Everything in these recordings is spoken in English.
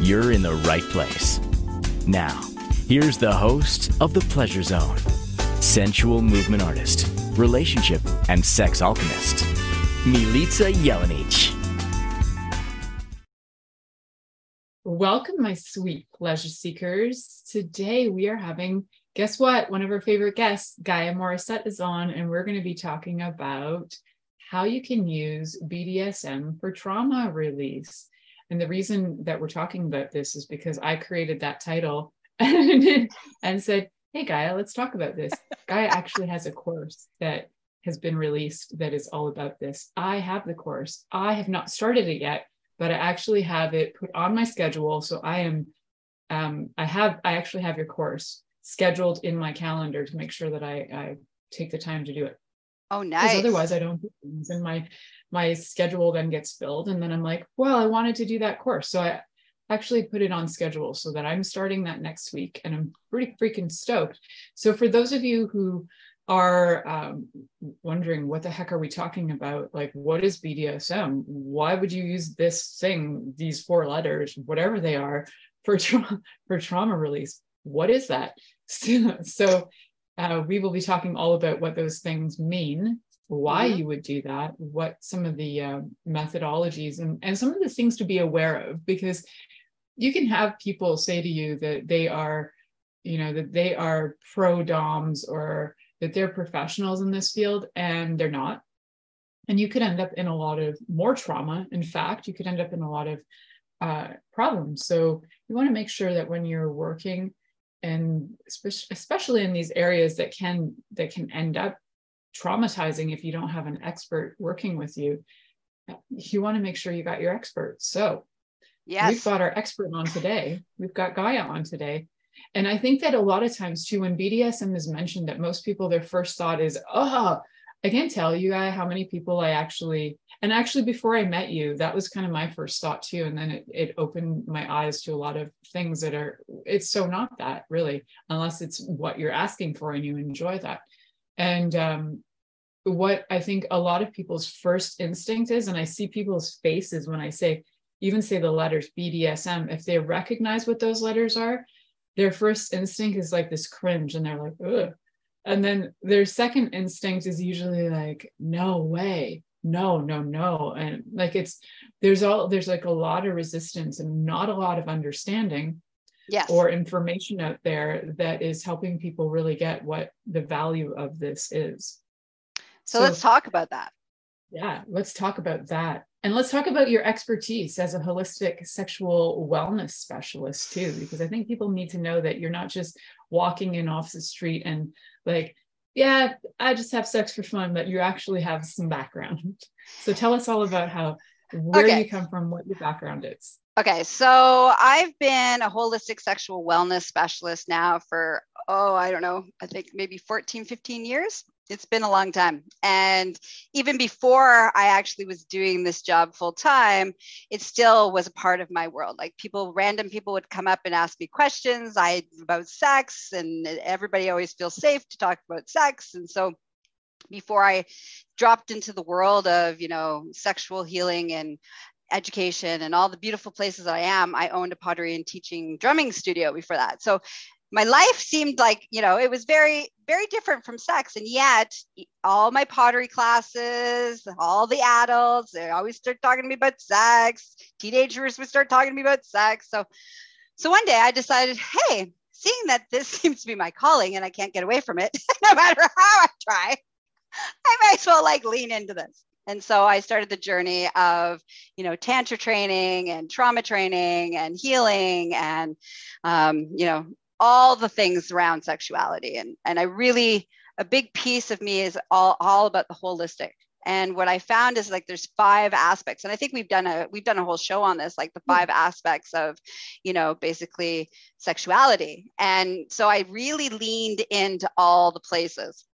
you're in the right place. Now, here's the host of The Pleasure Zone sensual movement artist, relationship, and sex alchemist, Milica Jelenic. Welcome, my sweet pleasure seekers. Today we are having, guess what? One of our favorite guests, Gaia Morrissette, is on, and we're going to be talking about how you can use BDSM for trauma release. And the reason that we're talking about this is because I created that title and, said, Hey, Gaia, let's talk about this. Gaia actually has a course that has been released that is all about this. I have the course. I have not started it yet, but I actually have it put on my schedule. So I am, um, I have, I actually have your course scheduled in my calendar to make sure that I, I take the time to do it. Oh, nice. Because otherwise, I don't do things, and my my schedule then gets filled, and then I'm like, well, I wanted to do that course, so I actually put it on schedule so that I'm starting that next week, and I'm pretty freaking stoked. So for those of you who are um, wondering what the heck are we talking about? Like what is bdsm why would you use this thing these four letters whatever they are for trauma for trauma release? What is that? So, uh, we will be talking all about what those things mean, why mm-hmm. you would do that, what some of the uh, methodologies and, and some of the things to be aware of, because you can have people say to you that they are, you know, that they are pro DOMs or that they're professionals in this field and they're not. And you could end up in a lot of more trauma. In fact, you could end up in a lot of uh, problems. So you want to make sure that when you're working and especially in these areas that can that can end up traumatizing if you don't have an expert working with you. You want to make sure you got your expert. So yes. we've got our expert on today. We've got gaia on today. And i think that a lot of times too when bdsm is mentioned that most people their first thought is oh i can't tell you guys how many people i actually and actually before i met you that was kind of my first thought too and then it, it opened my eyes to a lot of things that are it's so not that really unless it's what you're asking for and you enjoy that and um, what i think a lot of people's first instinct is and i see people's faces when i say even say the letters bdsm if they recognize what those letters are their first instinct is like this cringe and they're like Ugh. and then their second instinct is usually like no way. No no no. And like it's there's all there's like a lot of resistance and not a lot of understanding yes. or information out there that is helping people really get what the value of this is so, so let's talk about that yeah let's talk about that and let's talk about your expertise as a holistic sexual wellness specialist too because i think people need to know that you're not just walking in off the street and like yeah, I just have sex for fun, but you actually have some background. So tell us all about how where okay. you come from, what your background is. Okay, so I've been a holistic sexual wellness specialist now for, oh, I don't know, I think maybe 14, 15 years it's been a long time. And even before I actually was doing this job full time, it still was a part of my world. Like people, random people would come up and ask me questions I about sex, and everybody always feels safe to talk about sex. And so before I dropped into the world of, you know, sexual healing and education and all the beautiful places that I am, I owned a pottery and teaching drumming studio before that. So my life seemed like you know it was very very different from sex. And yet all my pottery classes all the adults they always start talking to me about sex. Teenagers would start talking to me about sex. So so one day i decided hey seeing that this seems to be my calling and i can't get away from it no matter how i try i might as well like lean into this and so i started the journey of you know tantra training and trauma training and healing and um, you know all the things around sexuality and and i really a big piece of me is all all about the holistic And what I found is like there's five aspects. And I think we've done a we've done a whole show on this, like the hmm. five aspects of, you know, basically sexuality. And so I really leaned into all the places.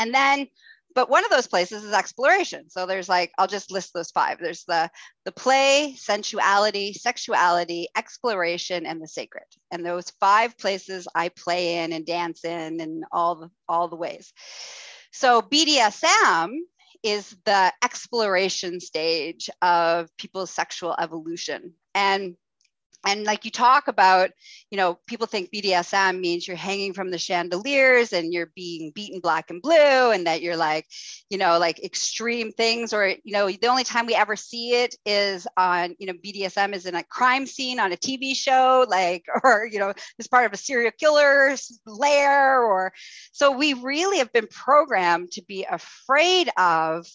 And then but one of those places is exploration. So there's like i'll just list those five. There's the the play sensuality sexuality exploration and the sacred. And those five places i play in and dance in and all the all the ways. So bdsm is the exploration stage of people's sexual evolution. And and like you talk about you know people think bdsm means you're hanging from the chandeliers and you're being beaten black and blue and that you're like you know like extreme things or you know the only time we ever see it is on you know bdsm is in a crime scene on a tv show like or you know as part of a serial killer's lair or so we really have been programmed to be afraid of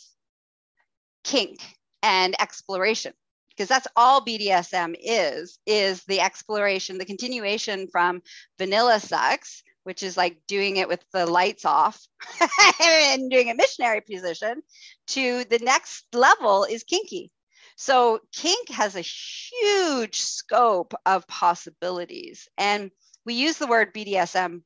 kink and exploration because that's all BDSM is, is the exploration, the continuation from vanilla sex, which is like doing it with the lights off and doing a missionary position, to the next level is kinky. So kink has a huge scope of possibilities. And we use the word BDSM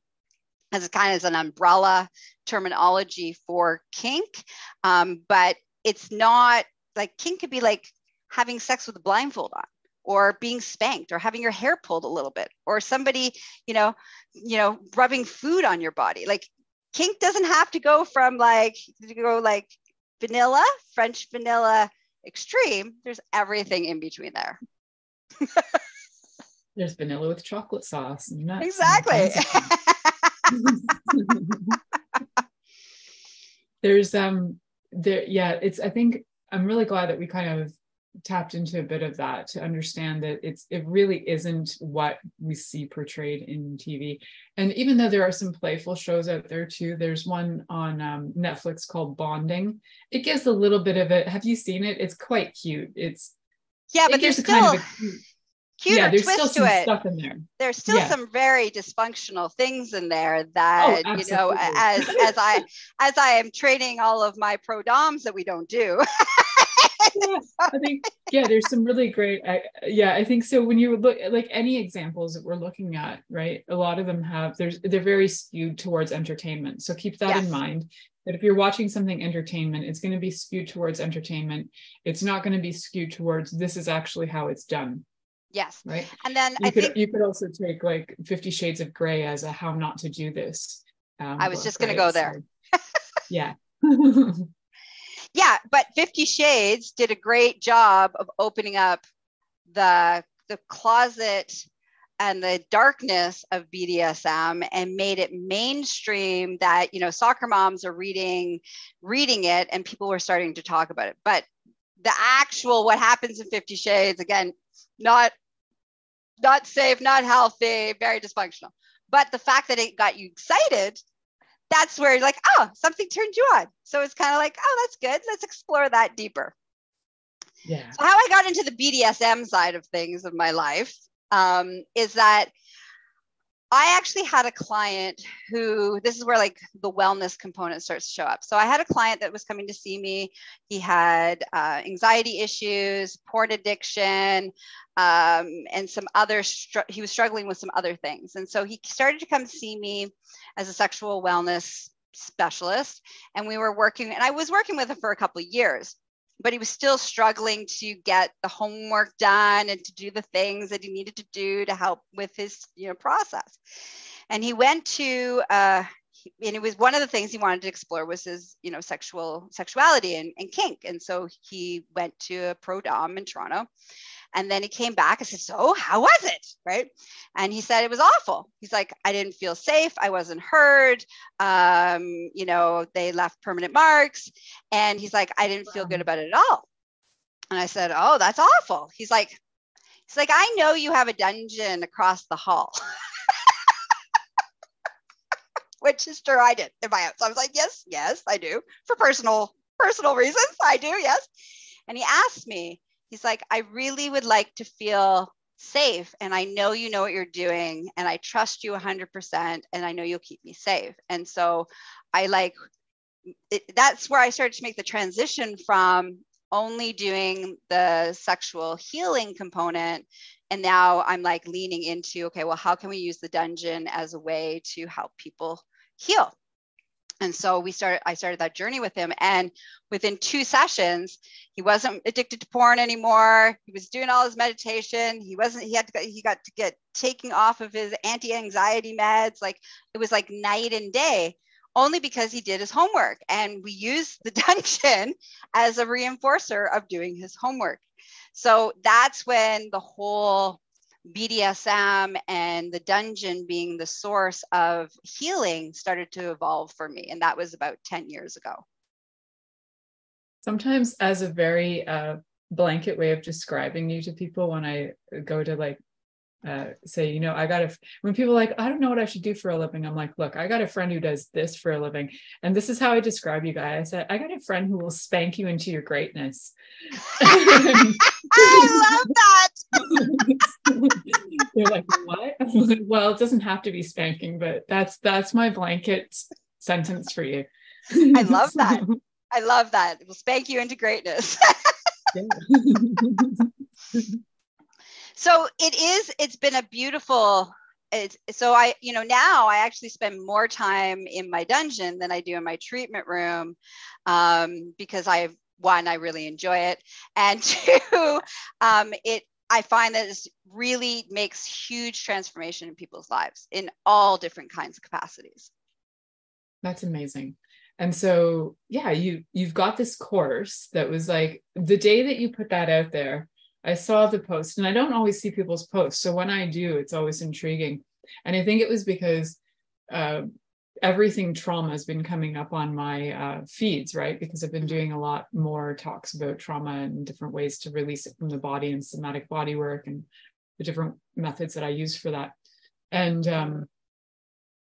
as kind of as an umbrella terminology for kink, um, but it's not like kink could be like having sex with a blindfold on or being spanked or having your hair pulled a little bit or somebody you know you know rubbing food on your body. Like kink doesn't have to go from like to go like vanilla french vanilla extreme. There's everything in between there. There's vanilla with chocolate sauce exactly. there's um there yeah it's i think i'm really glad that we kind of tapped into a bit of that to understand that it's it really isn't what we see portrayed in TV. And even though there are some playful shows out there too, there's one on um, Netflix called Bonding. It gives a little bit of it. Have you seen it? It's quite cute. It's yeah, but there's still kind of cute, cute yeah, there's twist still some to it. stuff in there. There's still yeah. some very dysfunctional things in there that oh, you know, as as I as I am training all of my pro doms that we don't do. yeah, I think yeah, there's some really great. I, yeah, I think so. When you look like any examples that we're looking at, right? A lot of them have there's they're very skewed towards entertainment. So keep that yes. in mind. That if you're watching something entertainment, it's going to be skewed towards entertainment. It's not going to be skewed towards this is actually how it's done. Yes. Right. And then you I could think you could also take like Fifty Shades of Grey as a how not to do this. Um, I was just going to go there. So, yeah. yeah, but Fifty Shades did a great job of opening up the the closet and the darkness of BDSM and made it mainstream that you know soccer moms are reading reading it and people were starting to talk about it. But the actual what happens in 50 shades again not not safe, not healthy, very dysfunctional. But the fact that it got you excited that's where you're like, oh, something turned you on. So it's kind of like, oh, that's good. Let's explore that deeper. Yeah. So how I got into the BDSM side of things of my life um, is that I actually had a client who this is where like the wellness component starts to show up. So I had a client that was coming to see me. He had uh, anxiety issues, porn addiction, um, and some other. Str- he was struggling with some other things, and so he started to come see me as a sexual wellness specialist. And we were working, and I was working with him for a couple of years but he was still struggling to get the homework done and to do the things that he needed to do to help with his you know process. And he went to uh, and it was one of the things he wanted to explore was his you know sexual sexuality and, and kink. And so he went to a pro dom in toronto and then he came back and said, So, how was it? Right. And he said, It was awful. He's like, I didn't feel safe. I wasn't heard. Um, you know, they left permanent marks. And he's like, I didn't feel good about it at all. And I said, Oh, that's awful. He's like, He's like, I know you have a dungeon across the hall. Which is true, I did in my house. I was like, yes, yes, I do. For personal personal reasons, I do, yes. And he asked me, he's like, I really would like to feel safe. And I know you know what you're doing. And I trust you 100%. And I know you'll keep me safe. And so I like, it, that's where I started to make the transition from only doing the sexual healing component and now i'm like leaning into okay well how can we use the dungeon as a way to help people heal and so we started i started that journey with him. And within two sessions he wasn't addicted to porn anymore. He was doing all his meditation. He wasn't he had to he got to get taking off of his anti-anxiety meds. Like it was like night and day only because he did his homework. And we used the dungeon as a reinforcer of doing his homework. So that's when the whole BDSM and the dungeon being the source of healing started to evolve for me. And that was about 10 years ago. Sometimes, as a very uh, blanket way of describing you to people, when I go to like uh, say, you know, I got a, when people like, I don't know what I should do for a living. I'm like, look, I got a friend who does this for a living. And this is how I describe you guys. I said, I got a friend who will spank you into your greatness. I love that. You're like, what? well, it doesn't have to be spanking, but that's, that's my blanket sentence for you. I love that. I love that. It will spank you into greatness so it is it's been a beautiful it's, so i you know now i actually spend more time in my dungeon than i do in my treatment room um, because I've one i really enjoy it and two um, it i find that it really makes huge transformation in people's lives in all different kinds of capacities that's amazing and so yeah you you've got this course that was like the day that you put that out there I saw the post, and I don't always see people's posts. So when I do, it's always intriguing. And I think it was because uh, everything trauma has been coming up on my uh, feeds, right? Because I've been doing a lot more talks about trauma and different ways to release it from the body and somatic body work and the different methods that I use for that. And um,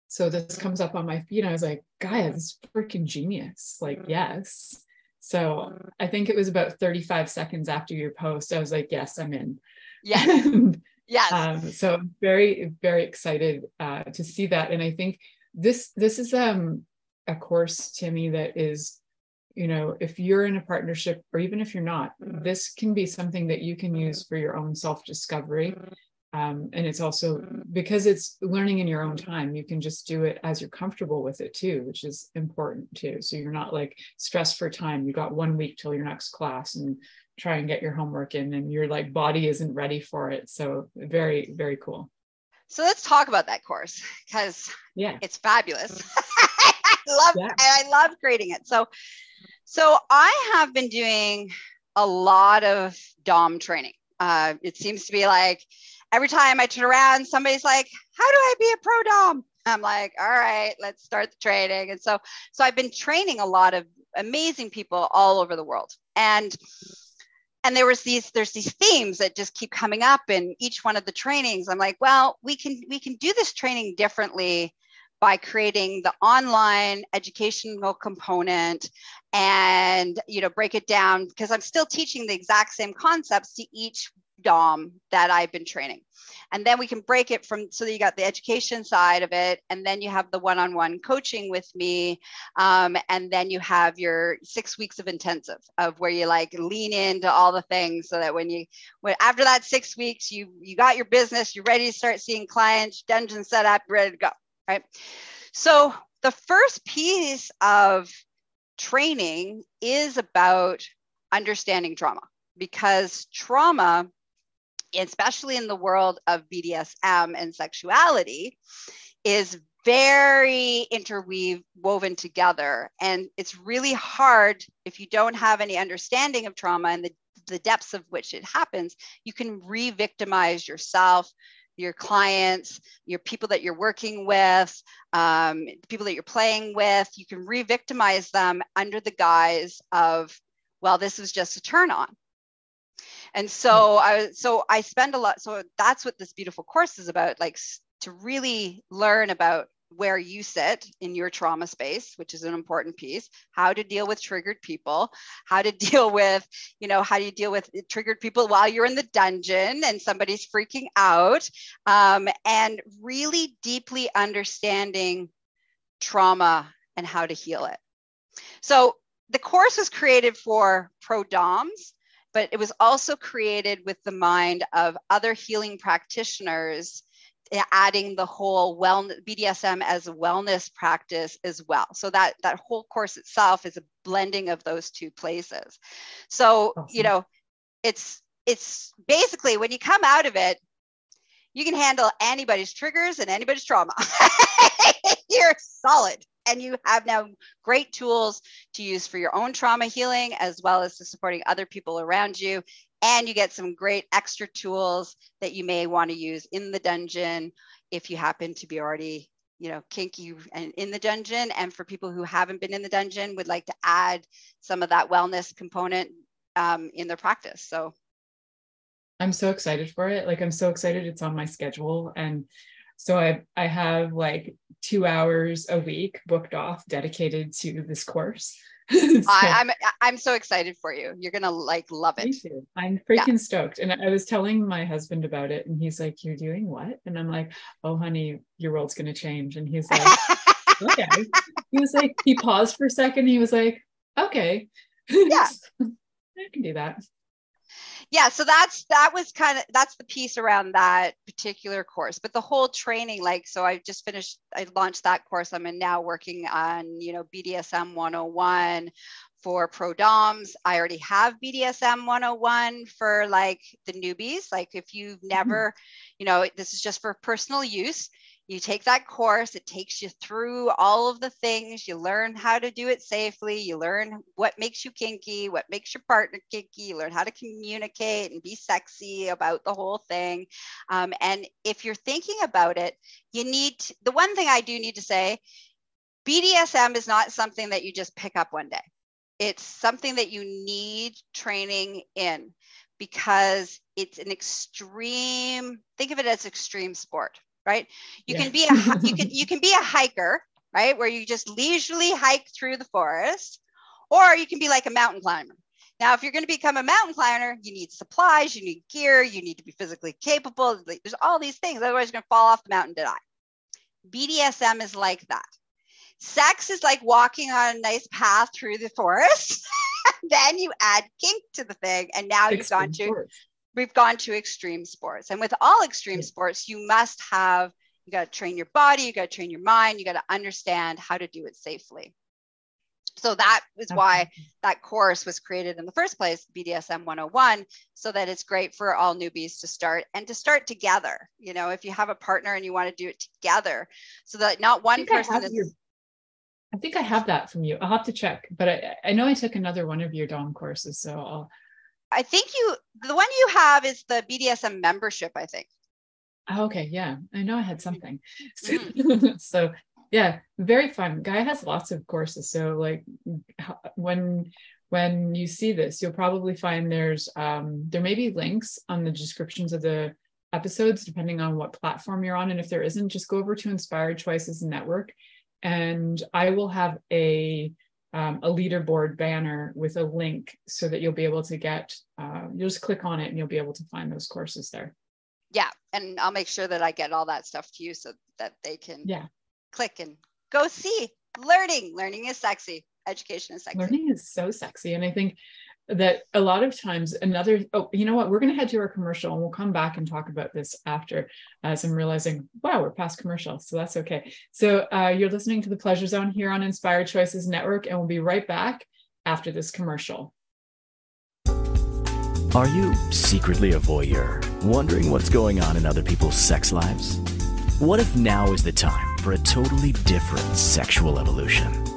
so this comes up on my feed. And I was like, Gaia, this is freaking genius. Like, yes. So I think it was about 35 seconds after your post, I was like, yes, I'm in. Yes. yes. Um, so I'm very, very excited uh, to see that. And I think this this is um, a course, Timmy, that is, you know, if you're in a partnership or even if you're not, this can be something that you can use for your own self-discovery. Um, and it's also because it's learning in your own time you can just do it as you're comfortable with it too which is important too. So you're not like stressed for time. You got one week till your next class and try and get your homework in and your like body isn't ready for it. So very very cool so let's talk about that course because yeah it's fabulous i love yeah. i love creating it so so i have been doing a lot of dom training uh, it seems to be like every time I turn around, somebody's like, "How do I be a pro dom?" I'm like, "All right, let's start the training." And so, so I've been training a lot of amazing people all over the world, and and there was these there's these themes that just keep coming up in each one of the trainings. I'm like, well, we can we can do this training differently by creating the online educational component and you know break it down because i'm still teaching the exact same concepts to each DOM that I've been training. And then we can break it from so that you got the education side of it, and then you have the one on one coaching with me. Um, and then you have your six weeks of intensive of where you like lean into all the things so that when you, when after that six weeks, you, you got your business, you're ready to start seeing clients, dungeon set up, ready to go. Right. So the first piece of training is about understanding trauma because trauma especially in the world of BDSM and sexuality, is very interweave woven together. And it's really hard if you don't have any understanding of trauma and the, the depths of which it happens, you can re victimize yourself, your clients, your people that you're working with, um, people that you're playing with. You can re victimize them under the guise of, well, this was just a turn on and so i so i spend a lot so that's what this beautiful course is about like to really learn about where you sit in your trauma space which is an important piece. How to deal with triggered people how to deal with you know how do you deal with triggered people while you're in the dungeon and somebody's freaking out um, and really deeply understanding trauma and how to heal it. So the course was created for pro DOMs, but it was also created with the mind of other healing practitioners eh, adding the whole wellness BDSM as a wellness practice as well. So that that whole course itself is a blending of those two places. So, awesome. you know, it's it's basically when you come out of it, you can handle anybody's triggers and anybody's trauma. You're solid and you have now great tools to use for your own trauma healing as well as to supporting other people around you. And you get some great extra tools that you may want to use in the dungeon if you happen to be already you know kinky and in the dungeon. And for people who haven't been in the dungeon would like to add some of that wellness component um, in their practice. So i'm so excited for it. Like i'm so excited it's on my schedule. And so I I have like two hours a week booked off dedicated to this course. so, I, am I'm, I'm so excited for you. You're gonna like love it. I'm freaking yeah. stoked. And I was telling my husband about it, and he's like, "You're doing what?" And I'm like, "Oh, honey, your world's gonna change." And he's like, "Okay." He was like, he paused for a second. He was like, "Okay, yeah, I can do that." Yeah so that's that was kind of that's the piece around that particular course but the whole training like so i just finished i launched that course. I'm now working on you know bdsm 101 for pro doms. I already have bdsm 101 for like the newbies. Like if you've mm-hmm. never you know this is just for personal use you take that course it takes you through all of the things you learn how to do it safely you learn what makes you kinky what makes your partner kinky you learn how to communicate and be sexy about the whole thing. Um, and if you're thinking about it you need to, the one thing i do need to say bdsm is not something that you just pick up one day. It's something that you need training in because it's an extreme think of it as extreme sport right? You yeah. can be a you can you can be a hiker, right? Where you just leisurely hike through the forest, or you can be like a mountain climber. Now, if you're going to become a mountain climber, you need supplies, you need gear, you need to be physically capable. There's all these things. Otherwise, you're going to fall off the mountain to die. BDSM is like that. Sex is like walking on a nice path through the forest. then you add kink to the thing, and now you've gone to we've gone to extreme sports. And with all extreme sports, you must have, you got to train your body, you got to train your mind, you got to understand how to do it safely. So that is why that course was created in the first place, BDSM 101, so that it's great for all newbies to start and to start together. You know, if you have a partner and you want to do it together, so that not one person I is. Your, I think I have that from you. I'll have to check, but I, I know I took another one of your DOM courses, so I'll I think you the one you have is the BDSM membership, I think. Oh, okay, yeah. I know I had something. Mm. so yeah, very fun. Gaia has lots of courses. So like when when you see this, you'll probably find there's um there may be links on the descriptions of the episodes depending on what platform you're on and if there isn't just go over to inspired choices network and i will have a um, a leaderboard banner with a link so that you'll be able to get, uh, you'll just click on it and you'll be able to find those courses there. Yeah. And I'll make sure that I get all that stuff to you so that they can yeah. click and go see learning. Learning is sexy. Education is sexy. Learning is so sexy. And I think that a lot of times another oh you know what? We're going to head to our commercial and we'll come back and talk about this after as i'm realizing wow we're past commercial so that's okay. So uh, you're listening to the pleasure zone here on inspired choices network and we'll be right back after this commercial. Are you secretly a voyeur wondering what's going on in other people's sex lives? What if now is the time for a totally different sexual evolution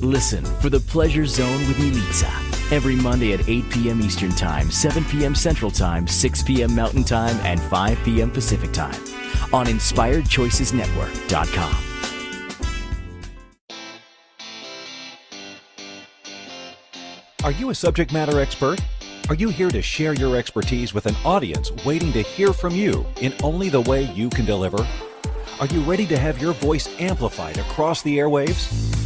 Listen for the Pleasure Zone with Milica every Monday at 8 p.m. Eastern Time, 7 p.m. Central Time, 6 p.m. Mountain Time, and 5 p.m. Pacific Time on InspiredChoicesNetwork.com. Are you a subject matter expert? Are you here to share your expertise with an audience waiting to hear from you in only the way you can deliver? Are you ready to have your voice amplified across the airwaves?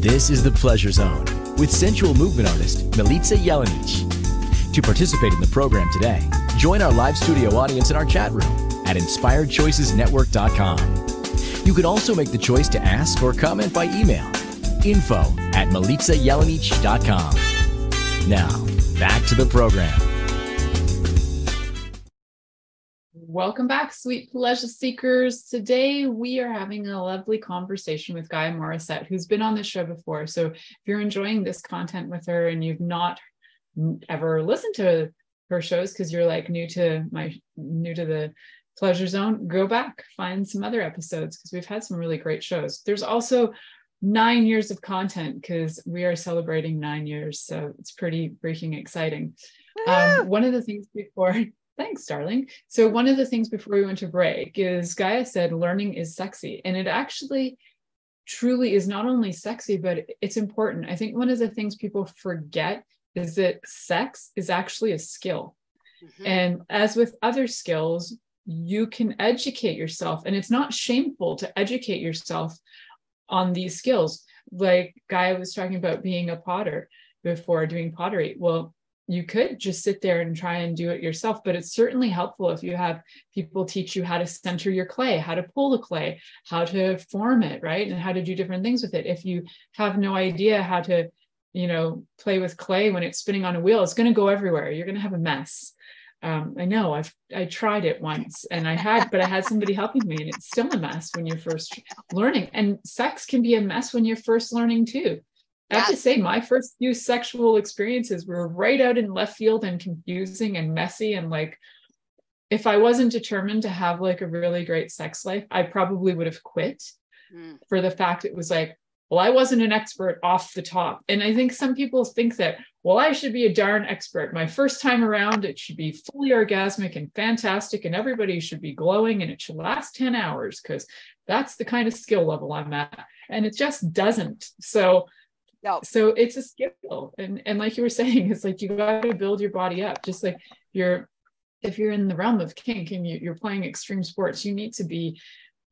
This is the Pleasure Zone with sensual movement artist Milica Jelenic. To participate in the program today, join our live studio audience in our chat room at inspiredchoicesnetwork.com. You can also make the choice to ask or comment by email info at milicajelenic.com. Now, back to the program. Welcome back, sweet pleasure seekers. Today we are having a lovely conversation with Gaia Morrissette, who's been on the show before. So if you're enjoying this content with her and you've not ever listened to her shows because you're like new to my new to the pleasure zone, go back, find some other episodes because we've had some really great shows. There's also nine years of content because we are celebrating nine years. So it's pretty freaking exciting. Um, one of the things before, thanks, darling. So, one of the things before we went to break is Gaia said learning is sexy. And it actually truly is not only sexy, but it's important. I think one of the things people forget is that sex is actually a skill. Mm-hmm. And as with other skills, you can educate yourself, and it's not shameful to educate yourself on these skills. Like Gaia was talking about being a potter before doing pottery. Well, you could just sit there and try and do it yourself, but it's certainly helpful if you have people teach you how to center your clay, how to pull the clay, how to form it, right? And how to do different things with it. If you have no idea how to, you know, play with clay when it's spinning on a wheel, it's going to go everywhere. You're going to have a mess um, I know I've I tried it once and I had, but I had somebody helping me, and it's still a mess when you're first learning. And sex can be a mess when you're first learning too. I have to say, my first few sexual experiences were right out in left field and confusing and messy. And like, if I wasn't determined to have like a really great sex life, I probably would have quit mm. for the fact it was like, well, I wasn't an expert off the top. And I think some people think that, well, I should be a darn expert. My first time around, it should be fully orgasmic and fantastic, and everybody should be glowing and it should last 10 hours because that's the kind of skill level I'm at. And it just doesn't. So, no. so it's a skill. And, and like you were saying, it's like you got to build your body up, just like you're if you're in the realm of kink and you, are playing extreme sports, you need to be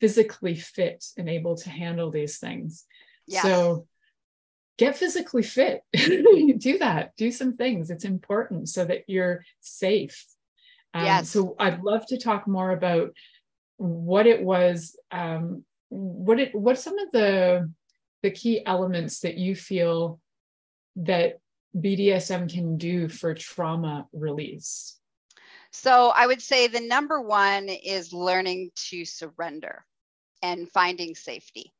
physically fit and able to handle these things. Yes. So get physically fit do that do some things it's important so that you're safe um, yes. so i'd love to talk more about what it was um, what it what some of the the key elements that you feel that bdsm can do for trauma release? So i would say the number one is learning to surrender and finding safety.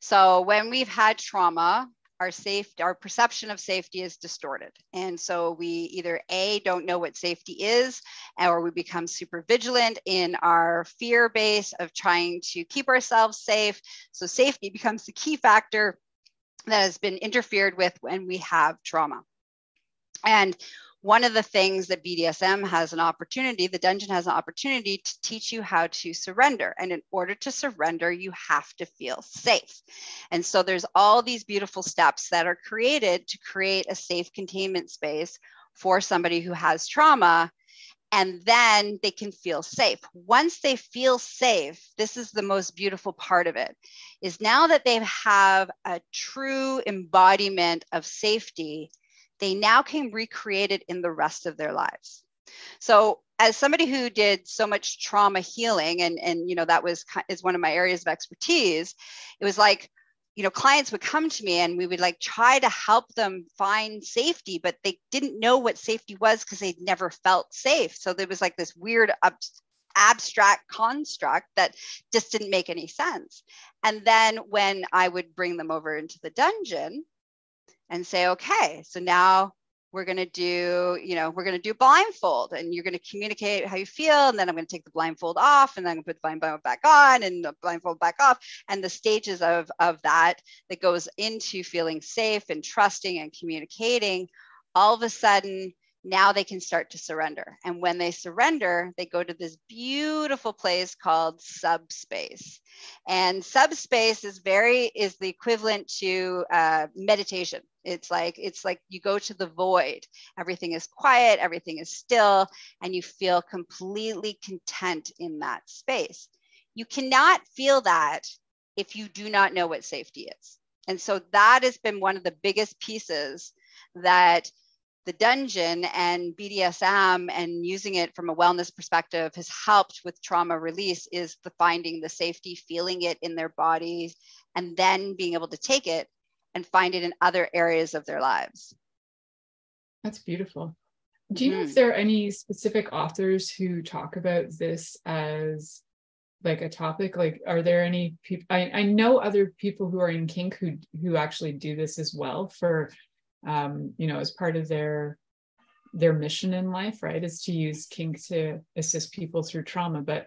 So when we've had trauma our safety, our perception of safety is distorted. And so we either A, don't know what safety is, or we become super vigilant in our fear base of trying to keep ourselves safe. So safety becomes the key factor that has been interfered with when we have trauma. And one of the things that BDSM has an opportunity, the dungeon has an opportunity to teach you how to surrender. And in order to surrender, you have to feel safe. And so there's all these beautiful steps that are created to create a safe containment space for somebody who has trauma. And then they can feel safe. Once they feel safe, this is the most beautiful part of it, is now that they have a true embodiment of safety, they now can recreate it in the rest of their lives. So as somebody who did so much trauma healing and and you know that was is one of my areas of expertise it was like you know clients would come to me and we would like try to help them find safety but they didn't know what safety was because they'd never felt safe so there was like this weird ab- abstract construct that just didn't make any sense and then when i would bring them over into the dungeon and say, okay, so now we're going to do, you know, we're going to do blindfold and you're going to communicate how you feel. And then I'm going to take the blindfold off and then I'm going to put the blindfold back on and the blindfold back off. And the stages of, of that that goes into feeling safe and trusting and communicating, all of a sudden, now they can start to surrender. And when they surrender, they go to this beautiful place called subspace. And subspace is very is the equivalent to uh, meditation. It's like it's like you go to the void. Everything is quiet, everything is still, and you feel completely content in that space. You cannot feel that if you do not know what safety is. And so that has been one of the biggest pieces that the dungeon and BDSM and using it from a wellness perspective has helped with trauma release is the finding the safety, feeling it in their bodies, and then being able to take it and find it in other areas of their lives. That's beautiful. Do you mm-hmm. know if there are any specific authors who talk about this as like a topic? Like, are there any people? I, I know other people who are in kink who who actually do this as well for, um, you know, as part of their their mission in life, right? Is to use kink to assist people through trauma. But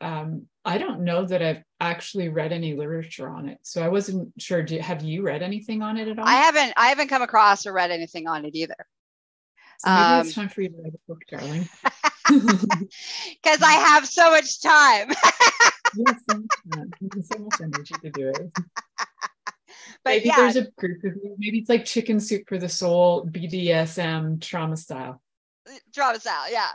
um, I don't know that I've actually read any literature on it, so I wasn't sure. Do, have you read anything on it at all? I haven't. I haven't come across or read anything on it either. So maybe um, it's time for you to write a book, darling. Because I have so much time. you have so much, so much energy to do it. But maybe yeah. there's a group of. Maybe it's like chicken soup for the soul, BDSM trauma style trauma style yeah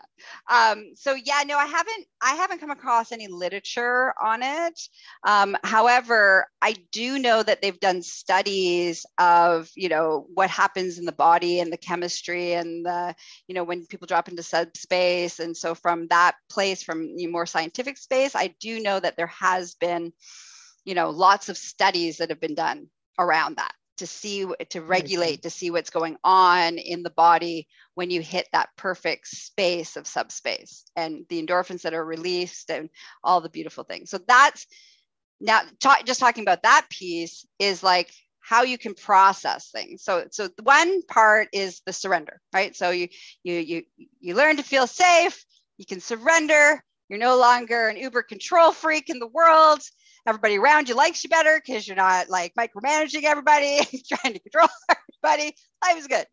um, so yeah no i haven't i haven't come across any literature on it um, however i do know that they've done studies of you know what happens in the body and the chemistry and the you know when people drop into subspace and so from that place from more scientific space i do know that there has been you know lots of studies that have been done around that to see to regulate to see what's going on in the body when you hit that perfect space of subspace and the endorphins that are released and all the beautiful things. So that's now talk, just talking about that piece is like how you can process things. So so one part is the surrender right? So you you you you learn to feel safe you can surrender you're no longer an uber control freak in the world everybody around you likes you better because you're not like micromanaging everybody, trying to control everybody. Life is good.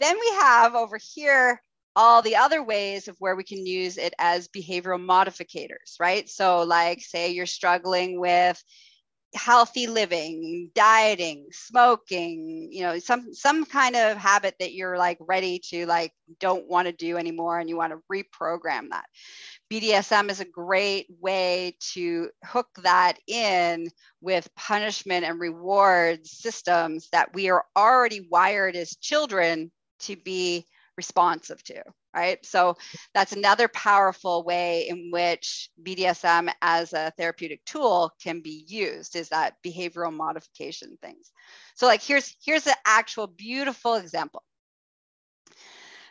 Then we have over here all the other ways of where we can use it as behavioral modificators, right? So, like, say you're struggling with healthy living dieting smoking you know some some kind of habit that you're like ready to like don't want to do anymore and you want to reprogram that BDSM is a great way to hook that in with punishment and reward systems that we are already wired as children to be responsive to, right? So that's another powerful way in which BDSM as a therapeutic tool can be used is that behavioral modification things. So like here's here's an actual beautiful example.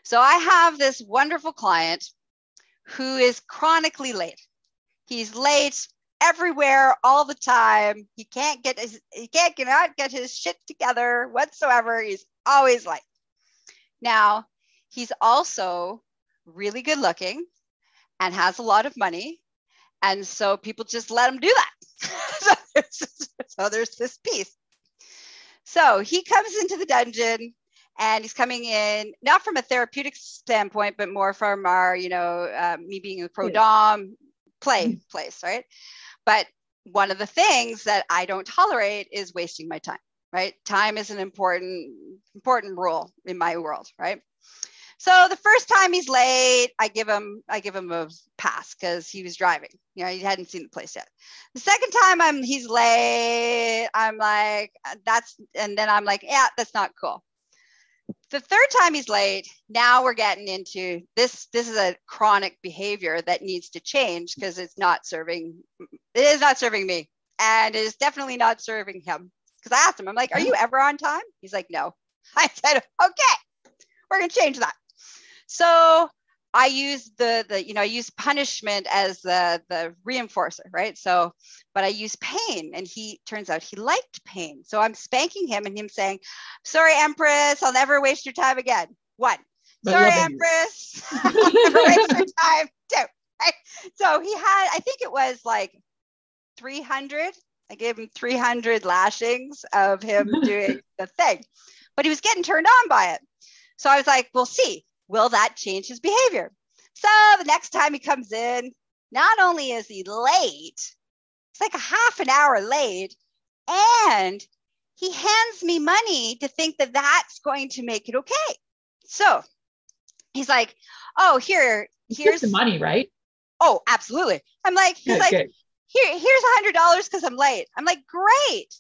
So I have this wonderful client who is chronically late. He's late everywhere all the time. He can't get his he can't cannot get his shit together whatsoever. He's always late. Now, he's also really good looking and has a lot of money. And so people just let him do that. so, there's, so there's this piece. So he comes into the dungeon and he's coming in not from a therapeutic standpoint, but more from our, you know, uh, me being a pro dom play mm-hmm. place, right? But one of the things that I don't tolerate is wasting my time, right? Time is an important important rule in my world, right? So the first time he's late, I give him I give him a pass because he was driving. You know, he hadn't seen the place yet. The second time I'm he's late, I'm like that's and then I'm like, yeah, that's not cool the third time he's late now we're getting into this this is a chronic behavior that needs to change because it's not serving it is not serving me. And it is definitely not serving him. Because i asked him i'm like are you ever on time? He's like no. I said okay we're going to change that. So I use the the you know I use punishment as the the reinforcer, right? So, but I use pain, and he turns out he liked pain. So I'm spanking him, and him saying, "Sorry, Empress, I'll never waste your time again." One, But sorry. Empress, I'll never waste your time. Two, right? So he had, I think it was like 300. I gave him 300 lashings of him doing the thing, but he was getting turned on by it. So I was like, we'll see. Will that change his behavior? So the next time he comes in, not only is he late, it's like a half an hour late, and he hands me money to think that that's going to make it okay. So he's like, oh, here, Here's the money, right? Oh, absolutely. I'm like, he's Good, like, here, here's a hundred dollars because I'm late. I'm like, great.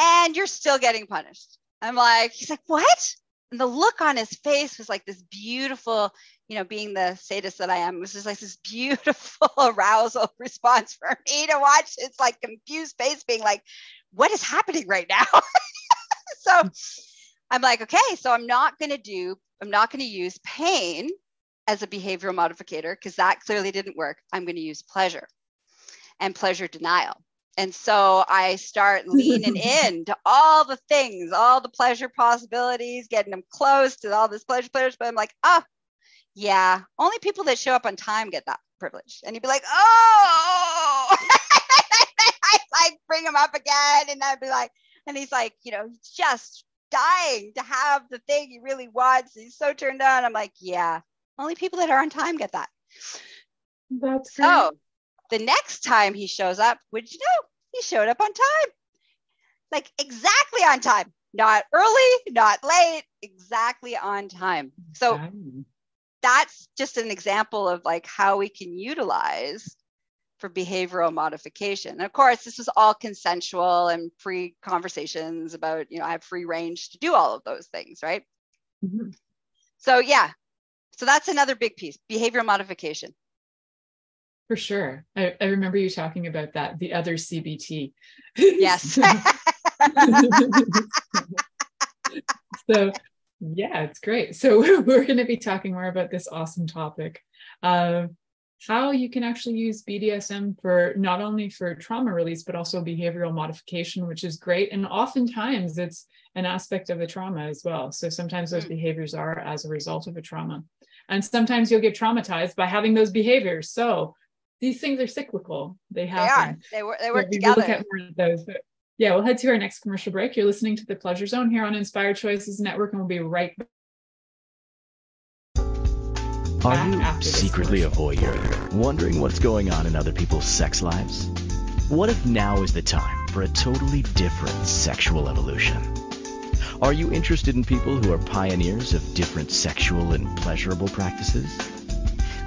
And you're still getting punished. I'm like, he's like, what? And the look on his face was like this beautiful, you know, being the sadist that I am, was just like this beautiful arousal response for me to watch. It's like confused face being like, what is happening right now? so I'm like, okay, so I'm not going to do, I'm not going to use pain as a behavioral modificator because that clearly didn't work. I'm going to use pleasure and pleasure denial. And so I start leaning in to all the things, all the pleasure possibilities, getting them close to all this pleasure, pleasure. But I'm like, oh, yeah, only people that show up on time get that privilege. And you'd be like, oh, I like bring him up again. And I'd be like, and he's like, you know, he's just dying to have the thing he really wants. He's so turned on. I'm like, yeah, only people that are on time get that. That's great. The next time he shows up, would you know, he showed up on time. Like exactly on time. Not early, not late, exactly on time. So Um, that's just an example of like how we can utilize for behavioral modification. And of course, this was all consensual and free conversations about, you know, I have free range to do all of those things, right? mhm. So yeah. So that's another big piece, behavioral modification. For sure. I, I remember you talking about that, the other CBT. Yes. so yeah, it's great. So we're going to be talking more about this awesome topic of how you can actually use BDSM for not only for trauma release, but also behavioral modification, which is great. And oftentimes it's an aspect of the trauma as well. So sometimes those Mm. behaviors are as a result of a trauma. And sometimes you'll get traumatized by having those behaviors. So these things are cyclical. They they happen. are. They work they Yeah, work we will look together. at more of those. But yeah, we'll head to our next commercial break. You're listening to the Pleasure Zone here on Inspired Choices Network, and we'll be right back. Are you secretly a voyeur, wondering what's going on in other people's sex lives? What if now is the time for a totally different sexual evolution? Are you interested in people who are pioneers of different sexual and pleasurable practices?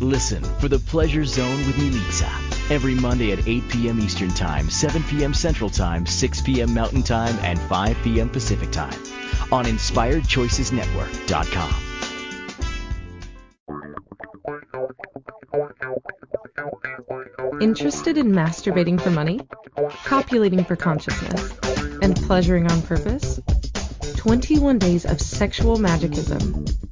Listen for the Pleasure Zone with Milica every Monday at 8 p.m. Eastern Time, 7 p.m. Central Time, 6 p.m. Mountain Time, and 5 p.m. Pacific Time on InspiredChoicesNetwork.com. Interested in masturbating for money, copulating for consciousness, and pleasuring on purpose? 21 Days of Sexual Magicism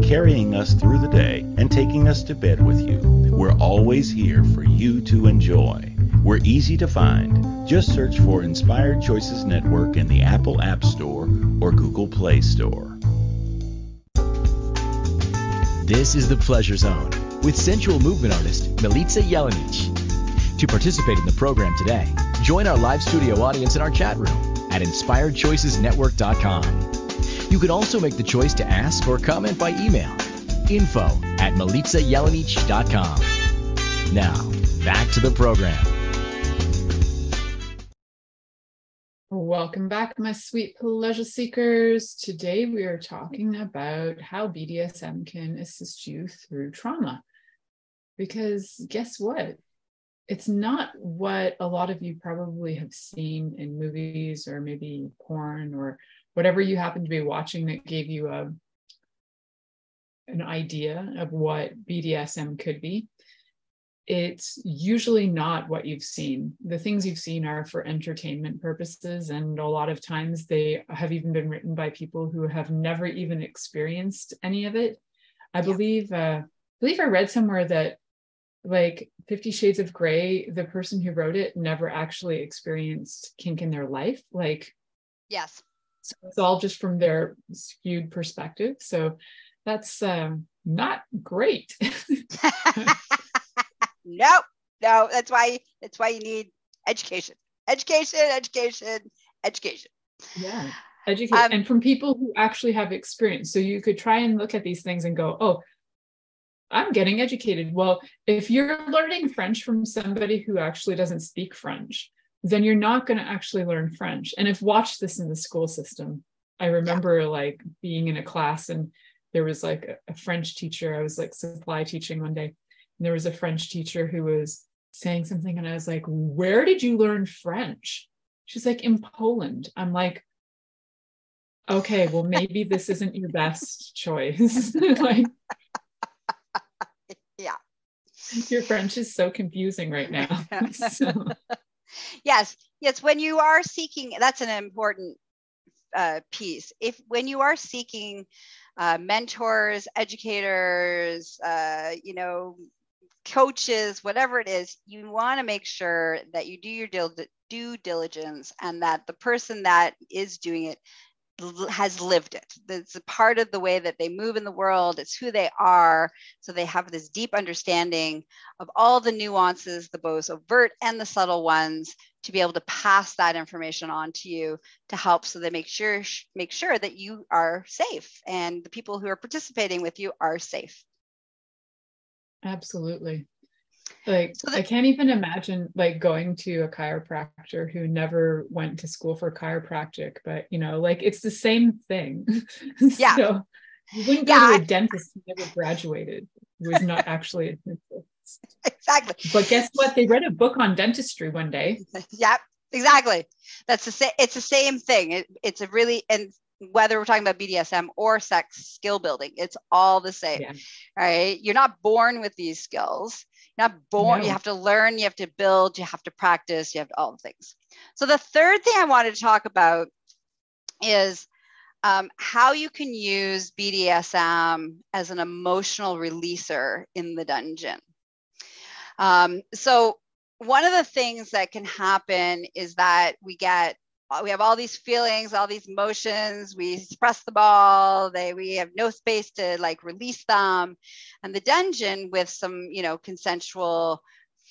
carrying us through the day, and taking us to bed with you, we're always here for you to enjoy. We're easy to find. Just search for Inspired Choices Network in the Apple App Store or Google Play Store. This is the Pleasure Zone with sensual movement artist Milica Jelenic. To participate in the program today, join our live studio audience in our chat room at inspiredchoicesnetwork.com. You can also make the choice to ask or comment by email info at milicajelenic.com. Now, back to the program. Welcome back, my sweet pleasure seekers. Today we are talking about how BDSM can assist you through trauma. Because guess what? It's not what a lot of you probably have seen in movies or maybe porn or whatever you happen to be watching that gave you a an idea of what BDSM could be it's usually not what you've seen. The things you've seen are for entertainment purposes, and a lot of times they have even been written by people who have never even experienced any of it. I yeah. believe, uh, I believe I read somewhere that like Fifty Shades of Grey, the person who wrote it never actually experienced kink in their life. Like, yes, so it's all just from their skewed perspective. So that's um, not great. nope, no. That's why that's why you need education, education, education, education. Yeah, education, um, and from people who actually have experience. So you could try and look at these things and go, oh. I'm getting educated. Well, if you're learning French from somebody who actually doesn't speak French, then you're not going to actually learn French. And if watch this in the school system, I remember yeah. like being in a class and there was like a, a French teacher. I was like supply teaching one day, And there was a French teacher who was saying something, and I was like, Where did you learn French? She's like, In Poland. I'm like, Okay, well, maybe this isn't your best choice. like, yeah. Your French is so confusing right now. so. Yes, yes. When you are seeking, that's an important uh, piece. If when you are seeking uh, mentors, educators, uh, you know, coaches, whatever it is, you want to make sure that you do your due diligence and that the person that is doing it has lived it. It's a part of the way that they move in the world. It's who they are. So they have this deep understanding of all the nuances, the both overt and the subtle ones, to be able to pass that information on to you to help so they make sure make sure that you are safe and the people who are participating with you are safe. Absolutely. Like so I can't even imagine like going to a chiropractor who never went to school for chiropractic, but you know, like it's the same thing. Yeah. so you wouldn't go yeah. to a dentist who never graduated, who was not actually a dentist. Exactly. But guess what? They read a book on dentistry one day. Yep. Exactly. That's the same. It's the same thing. It, it's a really and whether we're talking about BDSM or sex skill building, it's all the same, yeah. right? You're not born with these skills. Not born. No. You have to learn. You have to build. You have to practice. You have to, all the things. So the third thing I wanted to talk about is um, how you can use BDSM as an emotional releaser in the dungeon. Um, so one of the things that can happen is that we get we have all these feelings, all these emotions. We suppress them all. They we have no space to like release them. And the dungeon with some, you know, consensual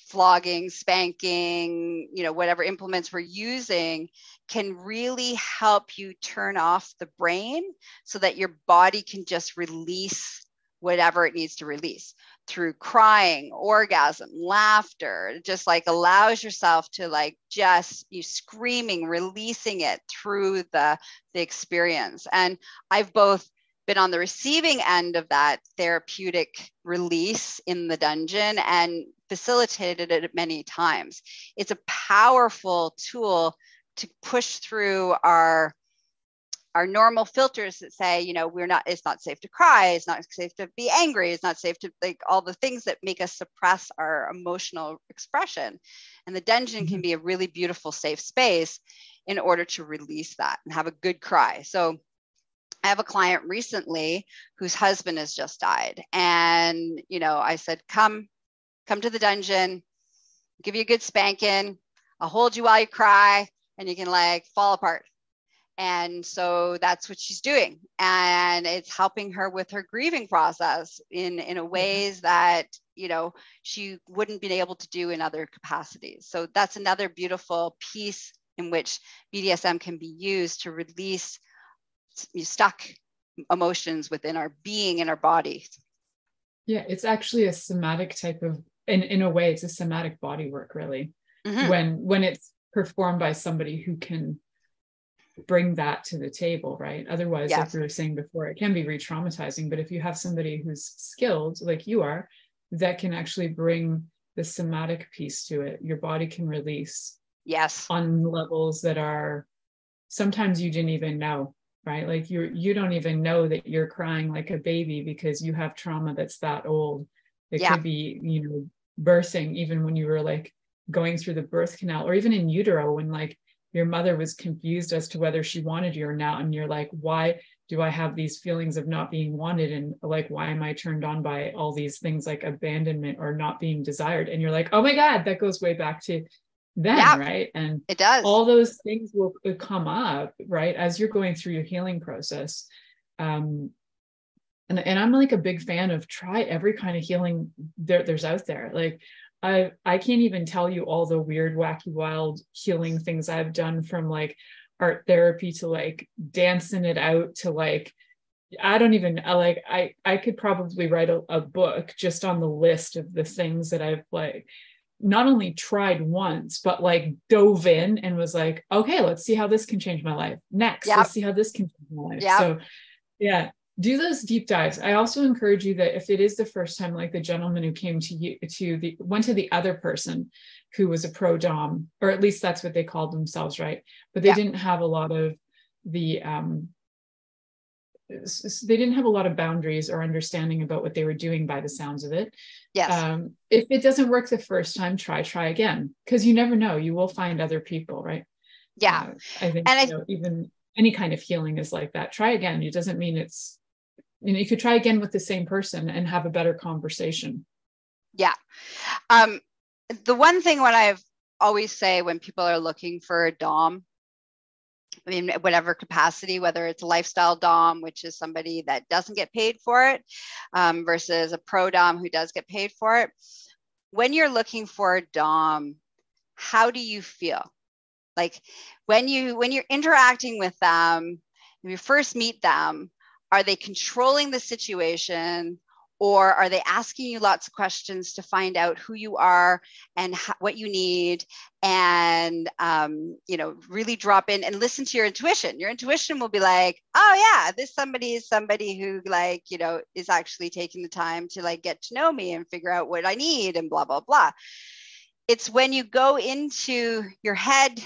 flogging, spanking, you know, whatever implements we're using can really help you turn off the brain so that your body can just release whatever it needs to release through crying, orgasm, laughter, just like allows yourself to like just you screaming, releasing it through the, the experience. And I've both been on the receiving end of that therapeutic release in the dungeon and facilitated it many times. It's a powerful tool to push through our our normal filters that say, you know, we're not, it's not safe to cry, it's not safe to be angry, it's not safe to like all the things that make us suppress our emotional expression. And the dungeon mm-hmm. can be a really beautiful, safe space in order to release that and have a good cry. So I have a client recently whose husband has just died. And, you know, I said, come, come to the dungeon, give you a good spanking. I'll hold you while you cry and you can like fall apart. And so that's what she's doing. And it's helping her with her grieving process in, in a ways that, you know, she wouldn't be able to do in other capacities. So that's another beautiful piece in which BDSM can be used to release stuck emotions within our being and our body. Yeah, it's actually a somatic type of, in, in a way, it's a somatic body work, really. Mm-hmm. When when it's performed by somebody who can bring that to the table, right? Otherwise, yes. like we were saying before, it can be re-traumatizing. But if you have somebody who's skilled, like you are, that can actually bring the somatic piece to it, your body can release. Yes. On levels that are sometimes you didn't even know right like you you don't even know that you're crying like a baby because you have trauma that's that old it yeah. could be you know birthing even when you were like going through the birth canal or even in utero when like your mother was confused as to whether she wanted you or not. And you're like why do i have these feelings of not being wanted? And like why am i turned on by all these things like abandonment or not being desired? And you're like oh my god that goes way back to then yeah, right? And it does. all those things will come up right as you're going through your healing process. Um and, and i'm like a big fan of try every kind of healing there, there's out there. Like i i can't even tell you all the weird wacky wild healing things i've done from like art therapy to like dancing it out to like I don't even I like I I could probably write a, a book just on the list of the things that I've like not only tried once, but like dove in and was like, okay, let's see how this can change my life. Next, yep. let's see how this can change my life. Yep. So, yeah, do those deep dives. I also encourage you that if it is the first time, like the gentleman who came to you, to the went to the other person who was a pro dom, or at least that's what they called themselves, right? But they yeah. didn't have a lot of the um they didn't have a lot of boundaries or understanding about what they were doing by the sounds of it. Yes. Um, if it doesn't work the first time, try, try again, because you never know. You will find other people, right? Yeah. Uh, I think and I, know, even any kind of healing is like that. Try again. It doesn't mean it's, you know, you could try again with the same person and have a better conversation. Yeah. Um, the one thing what I've always say when people are looking for a Dom in whatever capacity, whether it's a lifestyle dom, which is somebody that doesn't get paid for it, um, versus a pro dom who does get paid for it. When you're looking for a dom, how do you feel? Like when you when you're interacting with them, when you first meet them, are they controlling the situation? or are they asking you lots of questions to find out who you are and what you need and um, you know really drop in and listen to your intuition your intuition will be like oh yeah this somebody is somebody who like you know is actually taking the time to like get to know me and figure out what i need and blah blah blah it's when you go into your head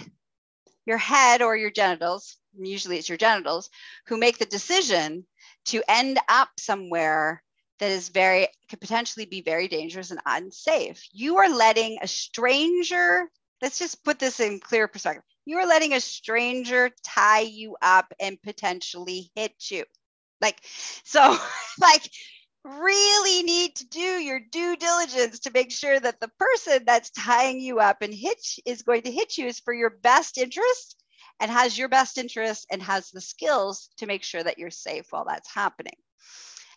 your head or your genitals usually it's your genitals who make the decision to end up somewhere that is very could potentially be very dangerous and unsafe. You are letting a stranger, let's just put this in clear perspective. You are letting a stranger tie you up and potentially hit you. Like, so like really need to do your due diligence to make sure that the person that's tying you up and hit is going to hit you is for your best interest and has your best interest and has the skills to make sure that you're safe while that's happening.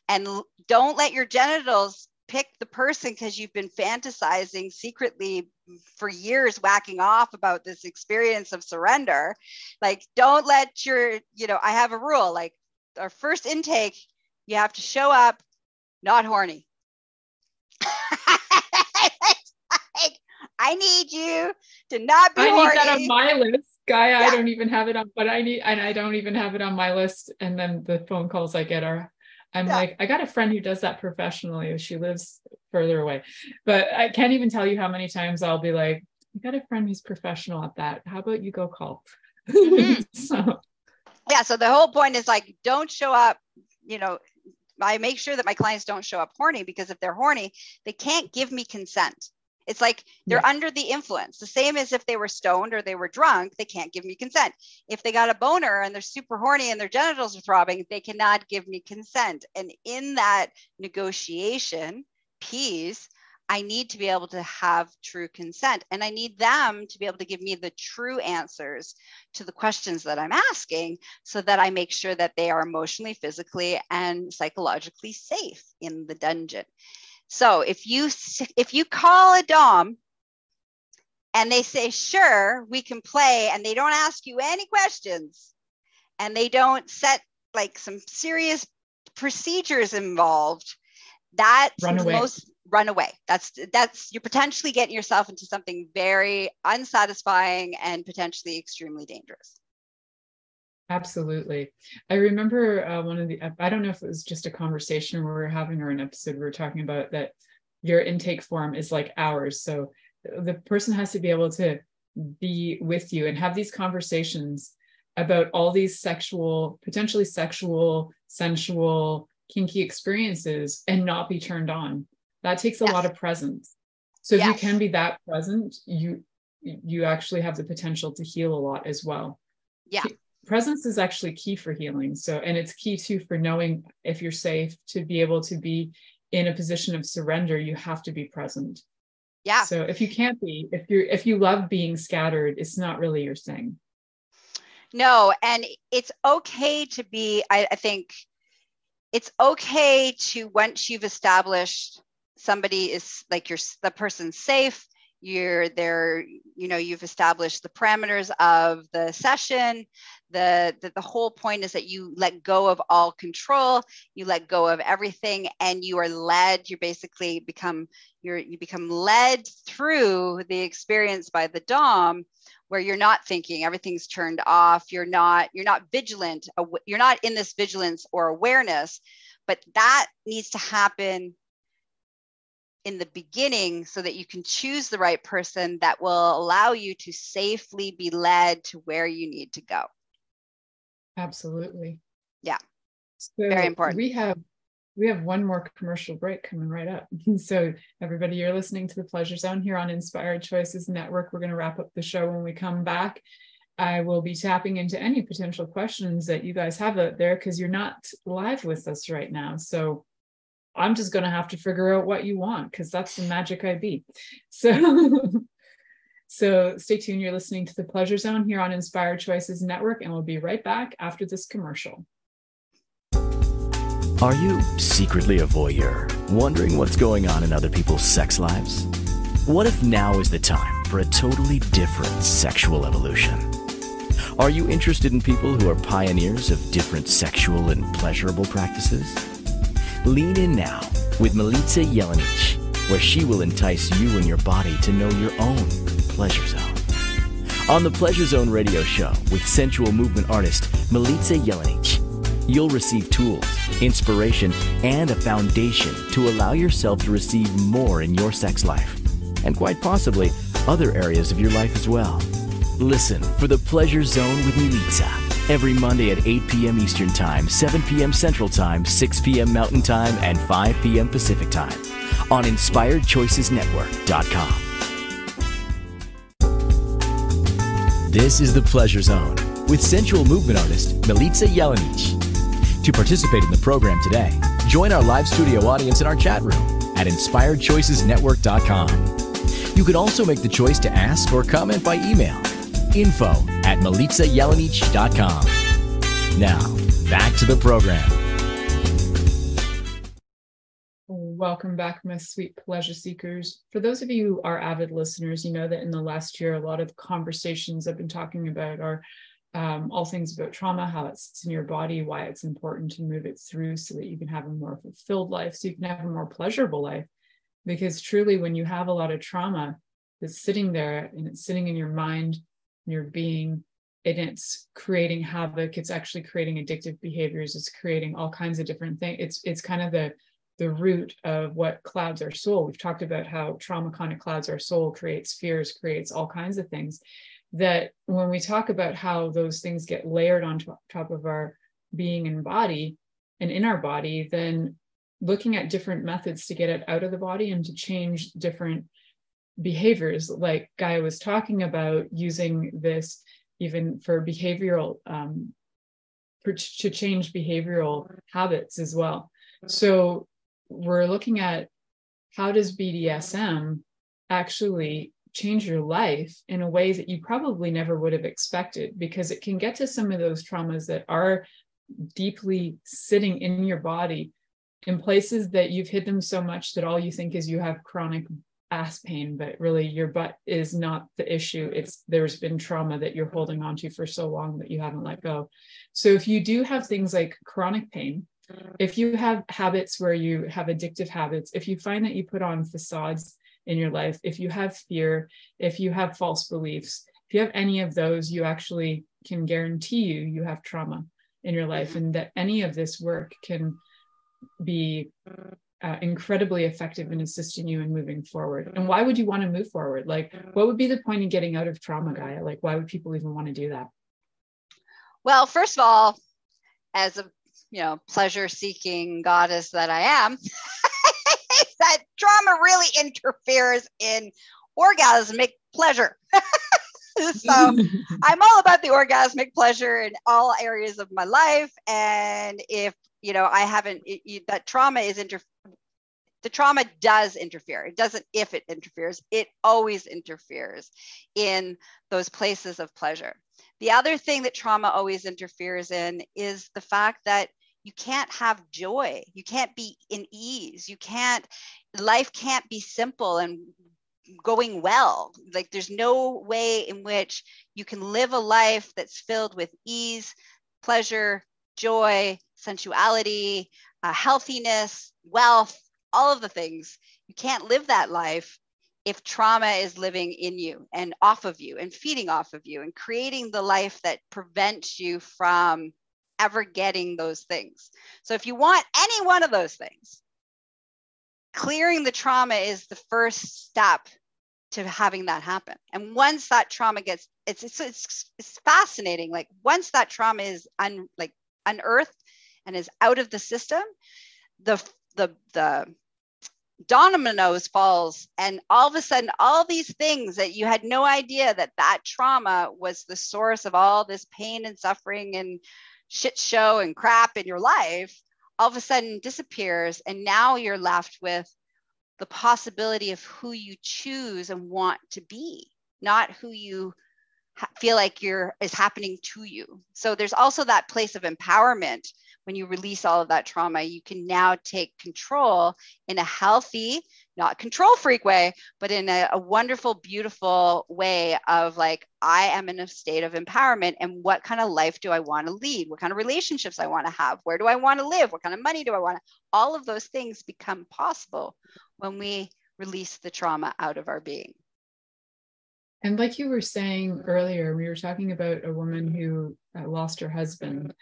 And don't let your genitals pick the person because you've been fantasizing secretly for years whacking off about this experience of surrender. Like don't let your you know i have a rule like our first intake you have to show up not horny. I need you to not be i horny. need that on my list guy yeah. i don't even have it on but i need and i don't even have it on my list and then the phone calls i get are I'm yeah. like, I got a friend who does that professionally. She lives further away, but I can't even tell you how many times I'll be like, I got a friend who's professional at that. How about you go call? Mm-hmm. so yeah so the whole point is like don't show up you know i make sure that my clients don't show up horny because if they're horny they can't give me consent it's like they're yeah. under the influence the same as if they were stoned or they were drunk they can't give me consent if they got a boner and they're super horny and their genitals are throbbing they cannot give me consent and in that negotiation piece I need to be able to have true consent and I need them to be able to give me the true answers to the questions that I'm asking so that I make sure that they are emotionally, physically, and psychologically safe in the dungeon. So if you if you call a dom and they say sure we can play and they don't ask you any questions and they don't set like some serious procedures involved that's the most run away. That's that's you're potentially getting yourself into something very unsatisfying and potentially extremely dangerous absolutely. I remember uh, one of the i don't know if it was just a conversation we were having or an episode we were talking about that your intake form is like ours so the person has to be able to be with you and have these conversations about all these sexual potentially sexual sensual kinky experiences and not be turned on. That takes a yes. lot of presence. So if yes. you can be that present you you actually have the potential to heal a lot as well. Yeah presence is actually key for healing. So and it's key too for knowing if you're safe to be able to be in a position of surrender you have to be present. Yeah. So if you can't be if you're if you love being scattered it's not really your thing. No and it's okay to be I, I think it's okay to once you've established somebody is like you're the person's safe you're there you know you've established the parameters of the session the, the the whole point is that you let go of all control you let go of everything and you are led you basically become you're you become led through the experience by the dom where you're not thinking everything's turned off you're not you're not vigilant you're not in this vigilance or awareness but that needs to happen in the beginning so that you can choose the right person that will allow you to safely be led to where you need to go. Absolutely. Yeah. So Very important. We have we have one more commercial break coming right up. so everybody, you're listening to the Pleasure Zone here on Inspired Choices Network. We're going to wrap up the show when we come back. I will be tapping into any potential questions that you guys have out there because you're not live with us right now. So I'm just going to have to figure out what you want because that's the magic I be. So, so stay tuned. You're listening to the Pleasure Zone here on Inspired Choices Network, and we'll be right back after this commercial. Are you secretly a voyeur, wondering what's going on in other people's sex lives? What if now is the time for a totally different sexual evolution? Are you interested in people who are pioneers of different sexual and pleasurable practices? Lean in now with Milica Jelenic, where she will entice you and your body to know your own pleasure zone. On the Pleasure Zone radio show with sensual movement artist Milica Jelenic, you'll receive tools, inspiration, and a foundation to allow yourself to receive more in your sex life, and quite possibly other areas of your life as well. Listen for the Pleasure Zone with Milica every Monday at 8 p.m. Eastern Time, 7 p.m. Central Time, 6 p.m. Mountain Time, and 5 p.m. Pacific Time on InspiredChoicesNetwork.com. This is the Pleasure Zone with sensual movement artist Milica Jelenic. To participate in the program today, join our live studio audience in our chat room at InspiredChoicesNetwork.com. You can also make the choice to ask or comment by email info at milicajelenic.com. Now, back to the program. Welcome back, my sweet pleasure seekers. For those of you who are avid listeners, you know that in the last year, a lot of conversations I've been talking about are um, all things about trauma, how it sits in your body, why it's important to move it through so that you can have a more fulfilled life, so you can have a more pleasurable life. Because truly, when you have a lot of trauma that's sitting there and it's sitting in your mind, your being and it's creating havoc it's actually creating addictive behaviors it's creating all kinds of different things it's it's kind of the the root of what clouds our soul we've talked about how trauma kind of clouds our soul creates fears creates all kinds of things that when we talk about how those things get layered on top of our being and body and in our body, then looking at different methods to get it out of the body and to change different behaviors, like Gaia was talking about, using this even for behavioral, um, for, to change behavioral habits as well. So we're looking at how does BDSM actually change your life in a way that you probably never would have expected because it can get to some of those traumas that are deeply sitting in your body in places that you've hid them so much that all you think is you have chronic ass pain but really your butt is not the issue. It's there's been trauma that you're holding on to for so long that you haven't let go. So if you do have things like chronic pain if you have habits where you have addictive habits if you find that you put on facades in your life if you have fear if you have false beliefs if you have any of those you actually can guarantee you you have trauma in your life and that any of this work can be uh, incredibly effective in assisting you in moving forward. And why would you want to move forward? Like, what would be the point in getting out of trauma, Gaia? Like, why would people even want to do that? Well, first of all, as a you know pleasure-seeking goddess that I am, that trauma really interferes in orgasmic pleasure. so I'm all about the orgasmic pleasure in all areas of my life. And if you know I haven't it, you, that trauma is inter the trauma does interfere. It doesn't if it interferes, it always interferes in those places of pleasure. The other thing that trauma always interferes in is the fact that you can't have joy. You can't be in ease. You can't, life can't be simple and going well. Like there's no way in which you can live a life that's filled with ease, pleasure, joy, sensuality, uh, healthiness, wealth, all of the things. You can't live that life if trauma is living in you and off of you and feeding off of you and creating the life that prevents you from ever getting those things. So if you want any one of those things, clearing the trauma is the first step to having that happen. And once that trauma gets, it's it's it's, it's fascinating. Like once that trauma is un, like unearthed and is out of the system, the the the dominoes falls and all of a sudden all these things that you had no idea that that trauma was the source of all this pain and suffering and shit show and crap in your life all of a sudden disappears and now you're left with the possibility of who you choose and want to be, not who you ha- feel like you're is happening to you. So there's also that place of empowerment when you release all of that trauma, you can now take control in a healthy, not control freak way, but in a, a, wonderful, beautiful way of like, I am in a state of empowerment. And what kind of life do I want to lead? What kind of relationships I want to have? Where do I want to live? What kind of money do I want to? All of those things become possible when we release the trauma out of our being. And like you were saying earlier, we were talking about a woman who uh, lost her husband.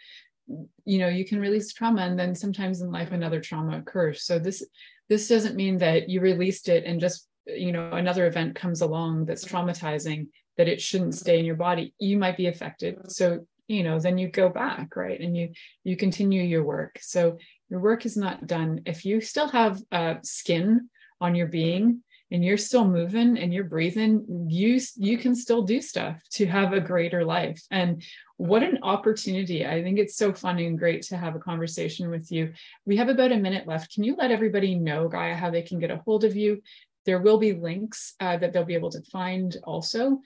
You know, you can release trauma, and then sometimes in life another trauma occurs. So this this doesn't mean that you released it and just you know another event comes along that's traumatizing that it shouldn't stay in your body. You might be affected. So you know then you go back right and you you continue your work so your work is not done if you still have uh, skin on your being and you're still moving and you're breathing you you can still do stuff to have a greater life and what an opportunity. I think it's so fun and great to have a conversation with you. We have about a minute left. Can you let everybody know gaia how they can get a hold of you? There will be links uh, that they'll be able to find also.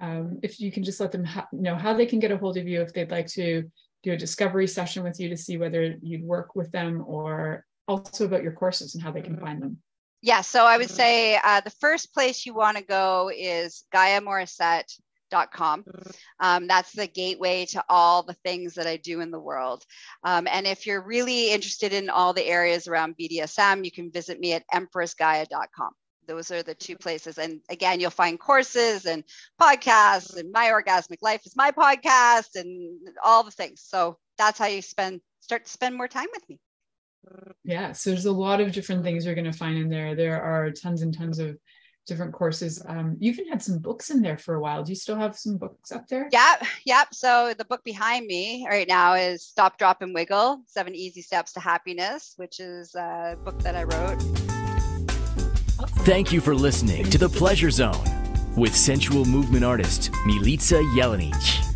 Um, if you can just let them ha- know how they can get a hold of you if they'd like to do a discovery session with you to see whether you'd work with them or also about your courses and how they can find them. Yeah, so I would say uh, the first place you want to go is GaiaMorrissette.com. Um, that's the gateway to all the things that I do in the world. Um, and if you're really interested in all the areas around BDSM, you can visit me at EmpressGaia.com those are the two places. And again you'll find courses and podcasts and my orgasmic life is my podcast and all the things. So that's how you spend start to spend more time with me. Yeah so there's a lot of different things you're going to find in there. There are tons and tons of different courses. Um, you even had some books in there for a while. Do you still have some books up there? Yep, yep. So the book behind me right now is Stop, Drop, and Wiggle: Seven Easy Steps to Happiness, which is a book that I wrote. Thank you for listening to The Pleasure Zone with sensual movement artist Milica Jelenic.